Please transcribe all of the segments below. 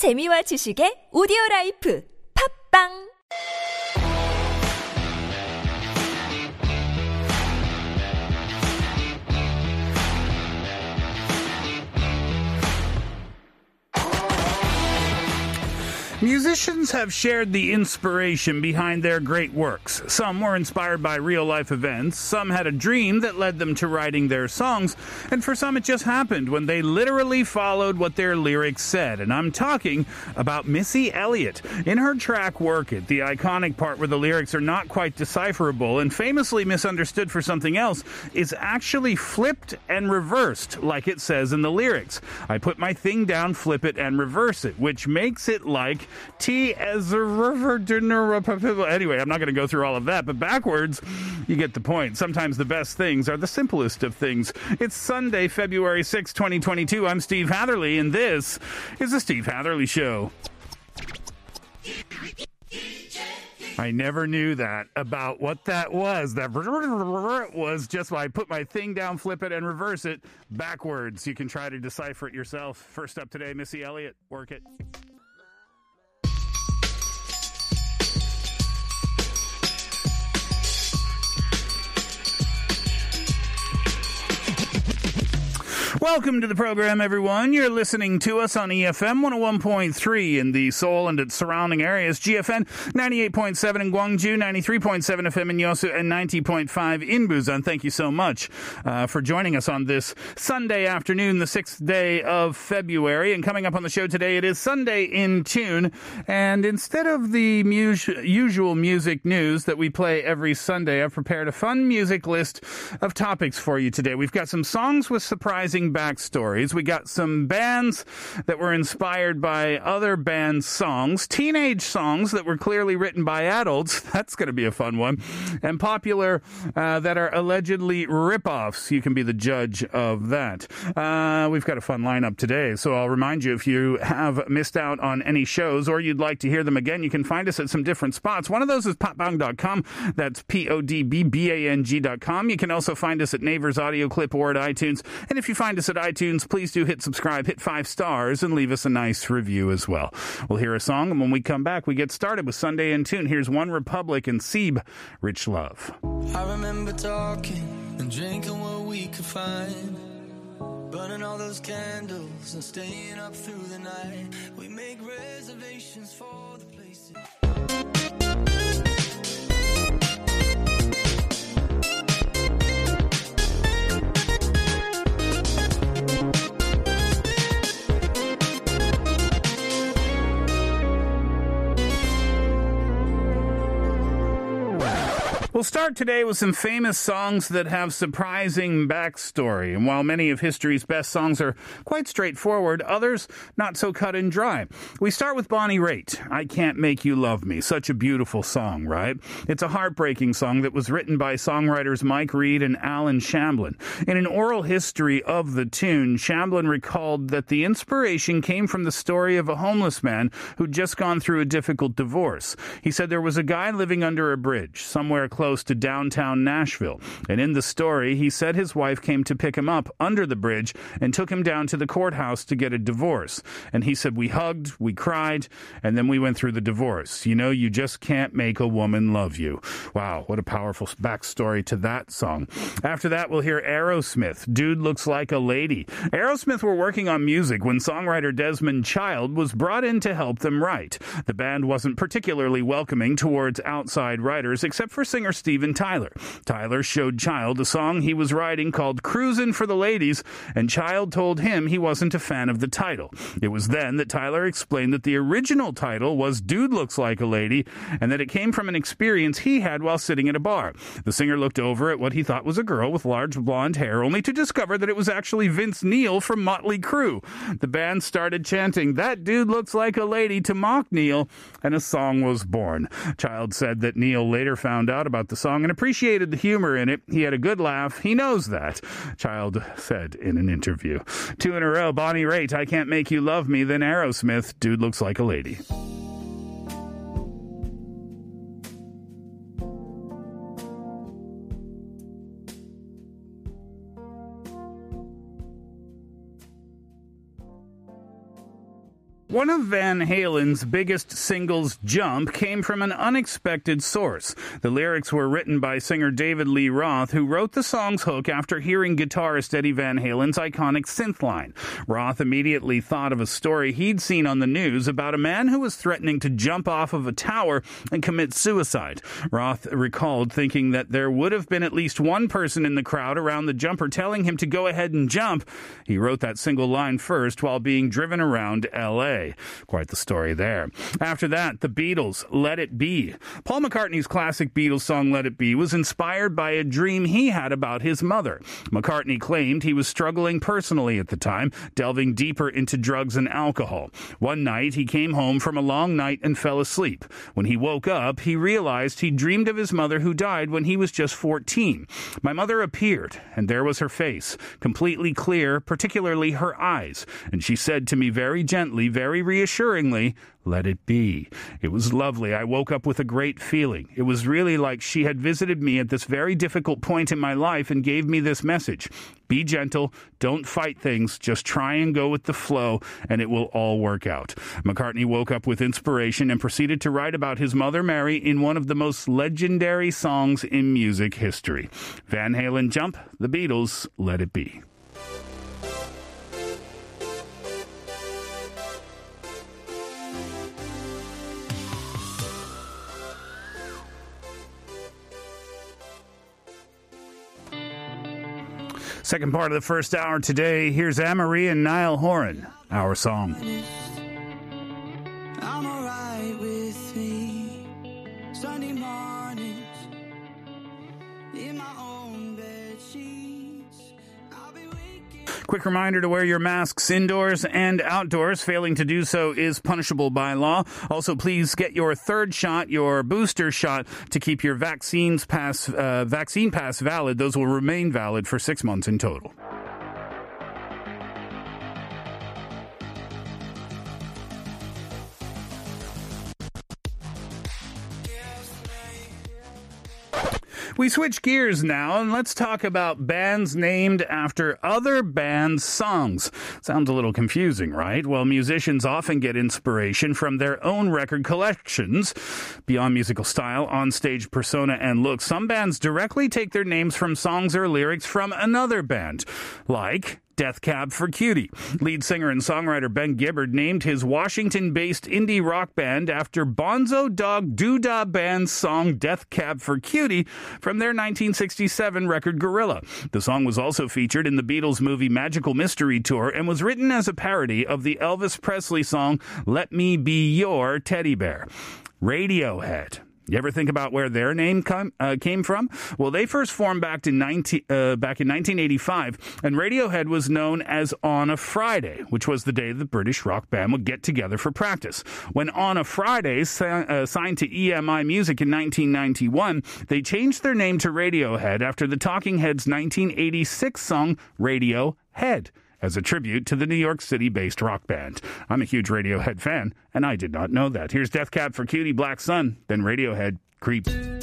재미와 지식의 오디오 라이프. 팝빵 Musicians have shared the inspiration behind their great works. Some were inspired by real life events, some had a dream that led them to writing their songs, and for some it just happened when they literally followed what their lyrics said. And I'm talking about Missy Elliott. In her track Work It, the iconic part where the lyrics are not quite decipherable and famously misunderstood for something else is actually flipped and reversed, like it says in the lyrics. I put my thing down, flip it, and reverse it, which makes it like T as a river dinner. Anyway, I'm not going to go through all of that, but backwards, you get the point. Sometimes the best things are the simplest of things. It's Sunday, February 6, 2022. I'm Steve Hatherley, and this is the Steve Hatherley Show. I never knew that about what that was. That was just why I put my thing down, flip it, and reverse it backwards. You can try to decipher it yourself. First up today, Missy Elliott. Work it. Welcome to the program, everyone. You're listening to us on EFM 101.3 in the Seoul and its surrounding areas, GFN 98.7 in Gwangju, 93.7 FM in Yosu, and 90.5 in Busan. Thank you so much uh, for joining us on this Sunday afternoon, the sixth day of February. And coming up on the show today, it is Sunday in Tune. And instead of the usual music news that we play every Sunday, I've prepared a fun music list of topics for you today. We've got some songs with surprising backstories. We got some bands that were inspired by other bands' songs, teenage songs that were clearly written by adults. That's going to be a fun one. And popular uh, that are allegedly ripoffs. You can be the judge of that. Uh, we've got a fun lineup today. So I'll remind you if you have missed out on any shows or you'd like to hear them again, you can find us at some different spots. One of those is podbbang.com. That's P O D B B A N G.com. You can also find us at Naver's Audio Clip or at iTunes. And if you find us at iTunes, please do hit subscribe, hit five stars, and leave us a nice review as well. We'll hear a song, and when we come back, we get started with Sunday in Tune. Here's One Republic and Seeb, Rich Love. I remember talking and drinking what we could find. Burning all those candles and staying up through the night. We make reservations for the places. We'll start today with some famous songs that have surprising backstory. And while many of history's best songs are quite straightforward, others not so cut and dry. We start with Bonnie Raitt, I Can't Make You Love Me. Such a beautiful song, right? It's a heartbreaking song that was written by songwriters Mike Reid and Allen Shamblin. In an oral history of the tune, Shamblin recalled that the inspiration came from the story of a homeless man who'd just gone through a difficult divorce. He said there was a guy living under a bridge somewhere close to downtown Nashville. And in the story, he said his wife came to pick him up under the bridge and took him down to the courthouse to get a divorce. And he said, We hugged, we cried, and then we went through the divorce. You know, you just can't make a woman love you. Wow, what a powerful backstory to that song. After that, we'll hear Aerosmith, Dude Looks Like a Lady. Aerosmith were working on music when songwriter Desmond Child was brought in to help them write. The band wasn't particularly welcoming towards outside writers, except for singer Steven Tyler. Tyler showed Child a song he was writing called Cruisin' for the Ladies, and Child told him he wasn't a fan of the title. It was then that Tyler explained that the original title was Dude Looks Like a Lady, and that it came from an experience he had while sitting at a bar. The singer looked over at what he thought was a girl with large blonde hair, only to discover that it was actually Vince Neil from Motley Crue. The band started chanting, That dude looks like a lady to mock Neil, and a song was born. Child said that Neil later found out about the song and appreciated the humor in it. He had a good laugh. He knows that, Child said in an interview. Two in a row, Bonnie Raitt, I Can't Make You Love Me, then Aerosmith, Dude Looks Like a Lady. One of Van Halen's biggest singles, Jump, came from an unexpected source. The lyrics were written by singer David Lee Roth, who wrote the song's hook after hearing guitarist Eddie Van Halen's iconic synth line. Roth immediately thought of a story he'd seen on the news about a man who was threatening to jump off of a tower and commit suicide. Roth recalled thinking that there would have been at least one person in the crowd around the jumper telling him to go ahead and jump. He wrote that single line first while being driven around LA. Quite the story there. After that, the Beatles, Let It Be. Paul McCartney's classic Beatles song Let It Be was inspired by a dream he had about his mother. McCartney claimed he was struggling personally at the time, delving deeper into drugs and alcohol. One night, he came home from a long night and fell asleep. When he woke up, he realized he dreamed of his mother who died when he was just 14. My mother appeared, and there was her face, completely clear, particularly her eyes, and she said to me very gently, very very reassuringly, let it be. It was lovely. I woke up with a great feeling. It was really like she had visited me at this very difficult point in my life and gave me this message. Be gentle. Don't fight things. Just try and go with the flow and it will all work out. McCartney woke up with inspiration and proceeded to write about his mother Mary in one of the most legendary songs in music history. Van Halen Jump, The Beatles, Let It Be. Second part of the first hour today. Here's Anne-Marie and Niall Horan, our song. Quick reminder to wear your masks indoors and outdoors. Failing to do so is punishable by law. Also, please get your third shot, your booster shot, to keep your vaccines pass, uh, vaccine pass valid. Those will remain valid for six months in total. We switch gears now and let's talk about bands named after other bands' songs. Sounds a little confusing, right? Well, musicians often get inspiration from their own record collections. Beyond musical style, on-stage persona, and look, some bands directly take their names from songs or lyrics from another band, like Death Cab for Cutie. Lead singer and songwriter Ben Gibbard named his Washington based indie rock band after Bonzo Dog Doodah Band's song Death Cab for Cutie from their 1967 record Gorilla. The song was also featured in the Beatles movie Magical Mystery Tour and was written as a parody of the Elvis Presley song Let Me Be Your Teddy Bear. Radiohead you ever think about where their name come, uh, came from? Well, they first formed back in, 19, uh, back in 1985, and Radiohead was known as On a Friday, which was the day the British rock band would get together for practice. When On a Friday uh, signed to EMI Music in 1991, they changed their name to Radiohead after the Talking Heads' 1986 song Radiohead as a tribute to the New York City based rock band. I'm a huge Radiohead fan, and I did not know that. Here's Death Cab for Cutie Black Sun, then Radiohead Creep.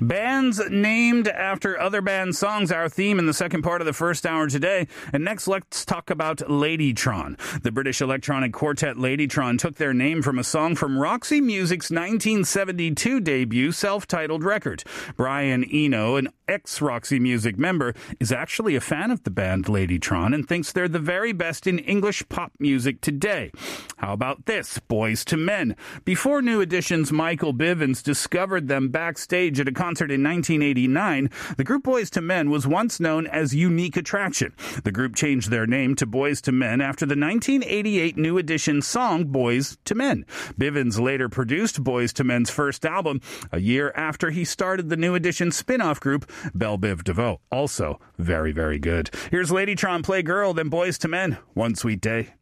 Bands named after other band songs, our theme in the second part of the first hour today. And next, let's talk about Ladytron. The British electronic quartet Ladytron took their name from a song from Roxy Music's 1972 debut self-titled record. Brian Eno, an ex-Roxy Music member, is actually a fan of the band Ladytron and thinks they're the very best in English pop music today. How about this? Boyz II Men. Before New Edition's Michael Bivins discovered them backstage at a concert in 1989, the group Boyz II Men was once known as Unique Attraction. The group changed their name to Boyz II Men after the 1988 New Edition song Boys to Men. Bivins later produced Boyz II Men's first album a year after he started the New Edition spin-off group Bell Biv DeVoe. Also very, very good. Here's Ladytron Play Girl, then Boyz II Men. One sweet day.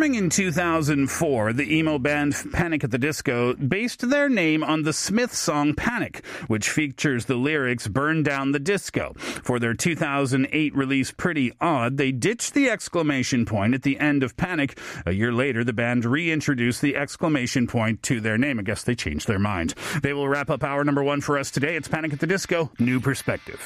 Forming in 2004, the emo band Panic at the Disco based their name on the Smith song Panic, which features the lyrics Burn Down the Disco. For their 2008 release Pretty Odd, they ditched the exclamation point at the end of Panic. A year later, the band reintroduced the exclamation point to their name. I guess they changed their mind. They will wrap up hour number one for us today. It's Panic at the Disco, New Perspective.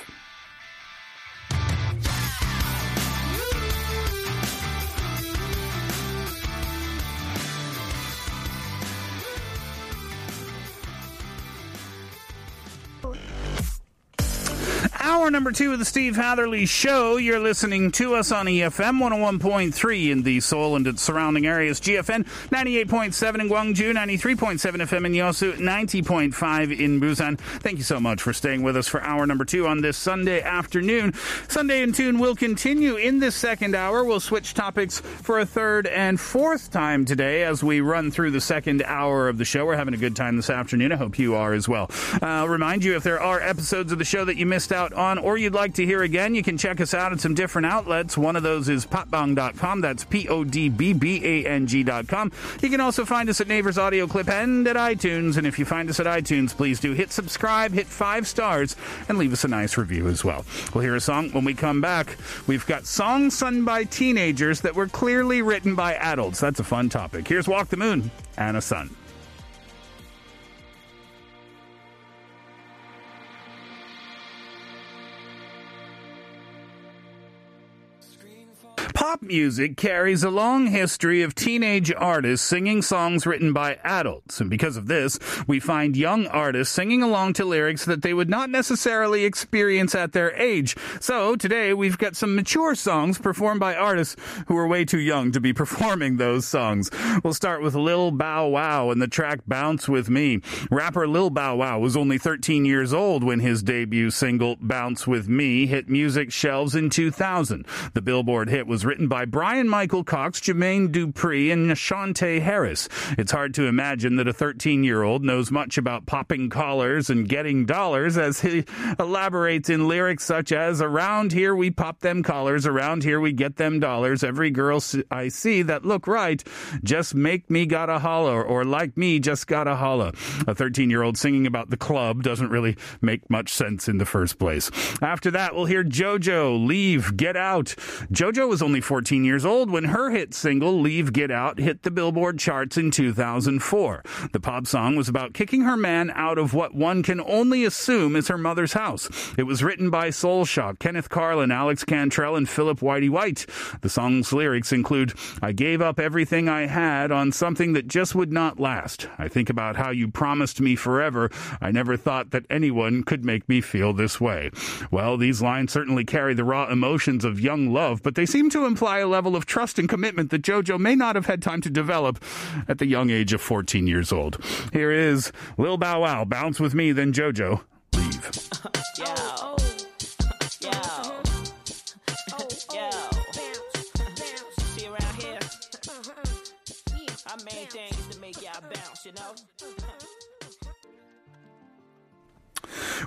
Hour number two of the Steve Hatherley Show. You're listening to us on EFM 101.3 in the Seoul and its surrounding areas, GFN 98.7 in Gwangju, 93.7 FM in Yosu, 90.5 in Busan. Thank you so much for staying with us for hour number two on this Sunday afternoon. Sunday in Tune will continue in this second hour. We'll switch topics for a third and fourth time today as we run through the second hour of the show. We're having a good time this afternoon. I hope you are as well. Uh, I'll remind you if there are episodes of the show that you missed out on or you'd like to hear again, you can check us out at some different outlets. One of those is podbbang.com. That's P O D B B A N G.com. You can also find us at Naver's Audio Clip and at iTunes. And if you find us at iTunes, please do hit subscribe, hit five stars, and leave us a nice review as well. We'll hear a song when we come back. We've got songs sung by teenagers that were clearly written by adults. That's a fun topic. Here's Walk the Moon, Anna Sun. Music carries a long history of teenage artists singing songs written by adults. And because of this, we find young artists singing along to lyrics that they would not necessarily experience at their age. So today we've got some mature songs performed by artists who are way too young to be performing those songs. We'll start with Lil Bow Wow and the track Bounce With Me. Rapper Lil Bow Wow was only 13 years old when his debut single Bounce With Me hit music shelves in 2000. The Billboard hit was written by Bryan Michael Cox, Jermaine Dupri, and Shante Harris. It's hard to imagine that a 13 year old knows much about popping collars and getting dollars as he elaborates in lyrics such as, Around here we pop them collars, around here we get them dollars. Every girl I see that look right just make me gotta holler, or like me just gotta holla. A 13 year old singing about the club doesn't really make much sense in the first place. After that, we'll hear JoJo, Leave, Get Out. JoJo was only 14 years old when her hit single, Leave Get Out, hit the Billboard charts in 2004. The pop song was about kicking her man out of what one can only assume is her mother's house. It was written by Soul Shock, Kenneth Karlin, Alex Cantrall, and Philip Whitey White. The song's lyrics include, I gave up everything I had on something that just would not last. I think about how you promised me forever. I never thought that anyone could make me feel this way. Well, these lines certainly carry the raw emotions of young love, but they seem to imply a level of trust and commitment that JoJo may not have had time to develop at the young age of 14 years old. Here is Lil Bow Wow, Bounce With Me, then JoJo, Leave. Uh-huh. Is to make y'all bounce, you know?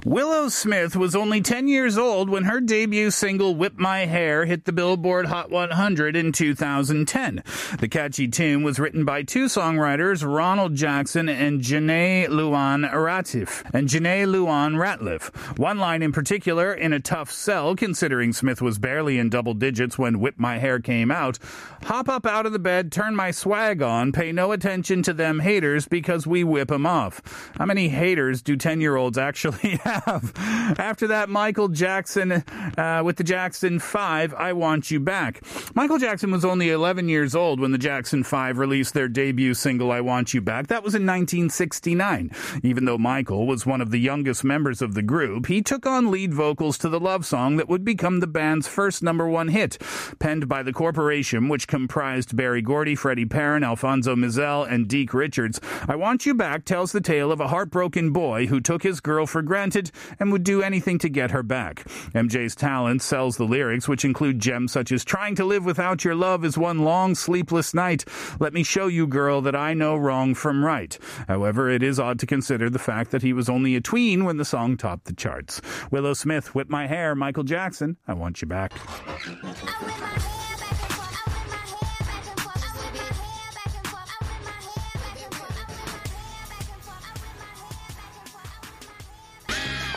Willow Smith was only 10 years old when her debut single Whip My Hair hit the Billboard Hot 100 in 2010. The catchy tune was written by two songwriters, Ronald Jackson and Janae Luan Ratliff. And Janae Luan Ratliff. One line in particular, in a tough sell, considering Smith was barely in double digits when Whip My Hair came out. Hop up out of the bed, turn my swag on, pay no attention to them haters because we whip 'em off. How many haters do 10 year olds actually have? After that, Michael Jackson uh, with the Jackson 5, I Want You Back. Michael Jackson was only 11 years old when the Jackson 5 released their debut single, I Want You Back. That was in 1969. Even though Michael was one of the youngest members of the group, he took on lead vocals to the love song that would become the band's first number one hit. Penned by the corporation, which comprised Berry Gordy, Freddie Perren, Alfonso Mizell, and Deke Richards, I Want You Back tells the tale of a heartbroken boy who took his girl for granted and would do anything to get her back. MJ's talent sells the lyrics, which include gems such as Trying to live without your love is one long sleepless night. Let me show you, girl, that I know wrong from right. However, it is odd to consider the fact that he was only a tween when the song topped the charts. Willow Smith, Whip My Hair, Michael Jackson, I Want You Back.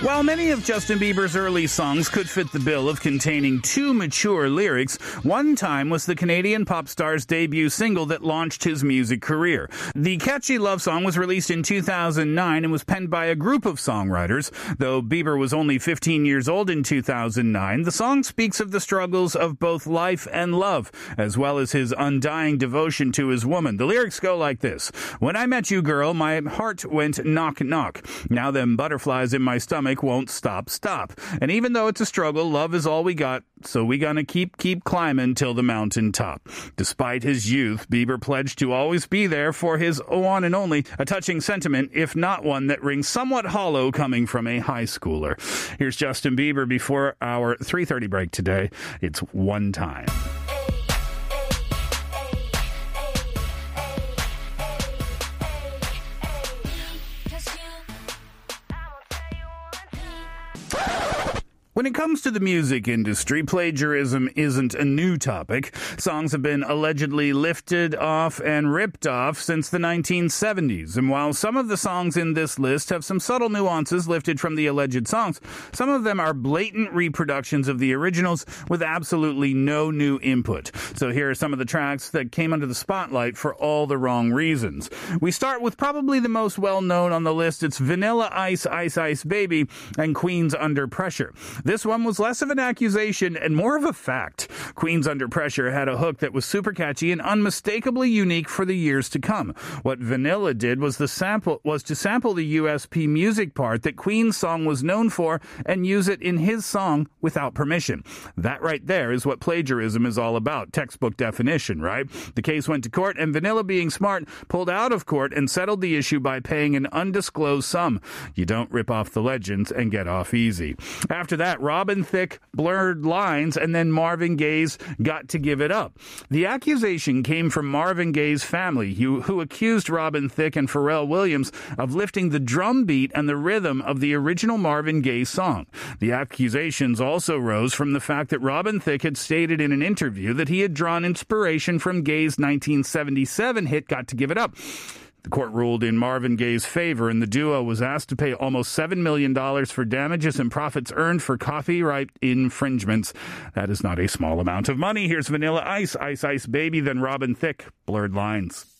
While many of Justin Bieber's early songs could fit the bill of containing too mature lyrics, One Time was the Canadian pop star's debut single that launched his music career. The catchy love song was released in 2009 and was penned by a group of songwriters. Though Bieber was only 15 years old in 2009, the song speaks of the struggles of both life and love, as well as his undying devotion to his woman. The lyrics go like this When I met you, girl, my heart went knock knock. Now them butterflies in my stomach won't stop, stop. And even though it's a struggle, love is all we got, so we gonna keep, keep climbing till the mountain top. Despite his youth, Bieber pledged to always be there for his one and only, a touching sentiment, if not one that rings somewhat hollow coming from a high schooler. Here's Justin Bieber before our 3.30 break today. It's one time. When it comes to the music industry, plagiarism isn't a new topic. Songs have been allegedly lifted off and ripped off since the 1970s. And while some of the songs in this list have some subtle nuances lifted from the alleged songs, some of them are blatant reproductions of the originals with absolutely no new input. So here are some of the tracks that came under the spotlight for all the wrong reasons. We start with probably the most well known on the list. It's Vanilla Ice Ice Ice Baby and Queen's Under Pressure. This one was less of an accusation and more of a fact. Queens Under Pressure had a hook that was super catchy and unmistakably unique for the years to come. What Vanilla did was the sample was to sample the USP music part that Queen's song was known for and use it in his song without permission. That right there is what plagiarism is all about. Textbook definition, right? The case went to court and Vanilla being smart pulled out of court and settled the issue by paying an undisclosed sum. You don't rip off the legends and get off easy. After that, Robin Thicke blurred lines, and then Marvin Gaye's got to give it up. The accusation came from Marvin Gaye's family, who, who accused Robin Thicke and Pharrell Williams of lifting the drum beat and the rhythm of the original Marvin Gaye song. The accusations also rose from the fact that Robin Thicke had stated in an interview that he had drawn inspiration from Gaye's 1977 hit Got to Give It Up. The court ruled in Marvin Gaye's favor, and the duo was asked to pay almost $7 million for damages and profits earned for copyright infringements. That is not a small amount of money. Here's Vanilla Ice, Ice Ice Baby, then Robin Thicke, Blurred Lines.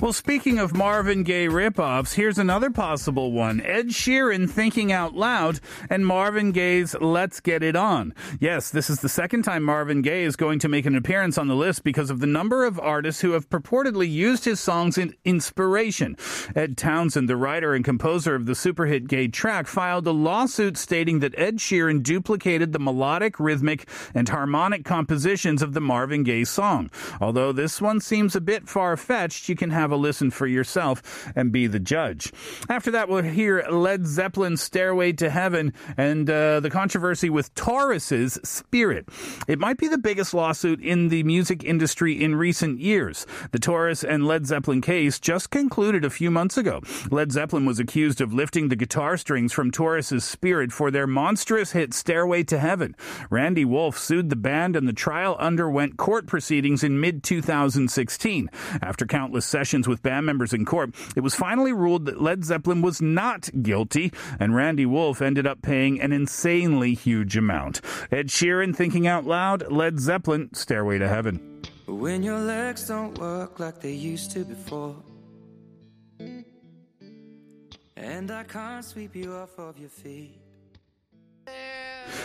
Well, speaking of Marvin Gaye ripoffs, here's another possible one. Ed Sheeran thinking out loud and Marvin Gaye's Let's Get It On. Yes, this is the second time Marvin Gaye is going to make an appearance on the list because of the number of artists who have purportedly used his songs in inspiration. Ed Townsend, the writer and composer of the super hit Gaye track, filed a lawsuit stating that Ed Sheeran duplicated the melodic, rhythmic, and harmonic compositions of the Marvin Gaye song. Although this one seems a bit far fetched, you can have have listen for yourself and be the judge. After that, we'll hear Led Zeppelin's Stairway to Heaven and uh, the controversy with Taurus's Spirit. It might be the biggest lawsuit in the music industry in recent years. The Taurus and Led Zeppelin case just concluded a few months ago. Led Zeppelin was accused of lifting the guitar strings from Taurus's Spirit for their monstrous hit Stairway to Heaven. Randy Wolfe sued the band and the trial underwent court proceedings in mid 2016. After countless sessions with band members in court, it was finally ruled that Led Zeppelin was not guilty, and Randy Wolfe ended up paying an insanely huge amount. Ed Sheeran thinking out loud, Led Zeppelin, Stairway to Heaven. When your legs don't work like they used to before. And I can't sweep you off of your feet.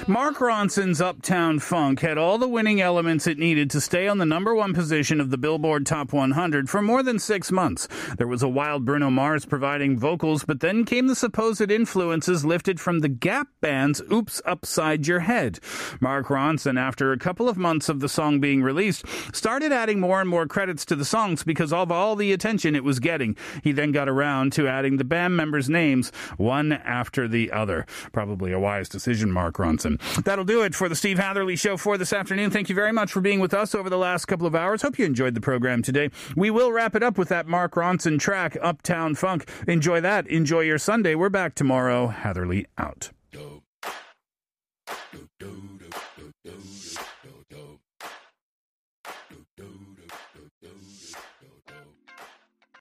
Mark Ronson's Uptown Funk had all the winning elements it needed to stay on the number one position of the Billboard Top 100 for more than six months. There was a wild Bruno Mars providing vocals, but then came the supposed influences lifted from the Gap band's Oops Upside Your Head. Mark Ronson, after a couple of months of the song being released, started adding more and more credits to the songs because of all the attention it was getting. He then got around to adding the band members' names one after the other. Probably a wise decision, Mark Ronson. That'll do it for the Steve Hatherley Show for this afternoon. Thank you very much for being with us over the last couple of hours. Hope you enjoyed the program today. We will wrap it up with that Mark Ronson track, Uptown Funk. Enjoy that. Enjoy your Sunday. We're back tomorrow. Hatherley out.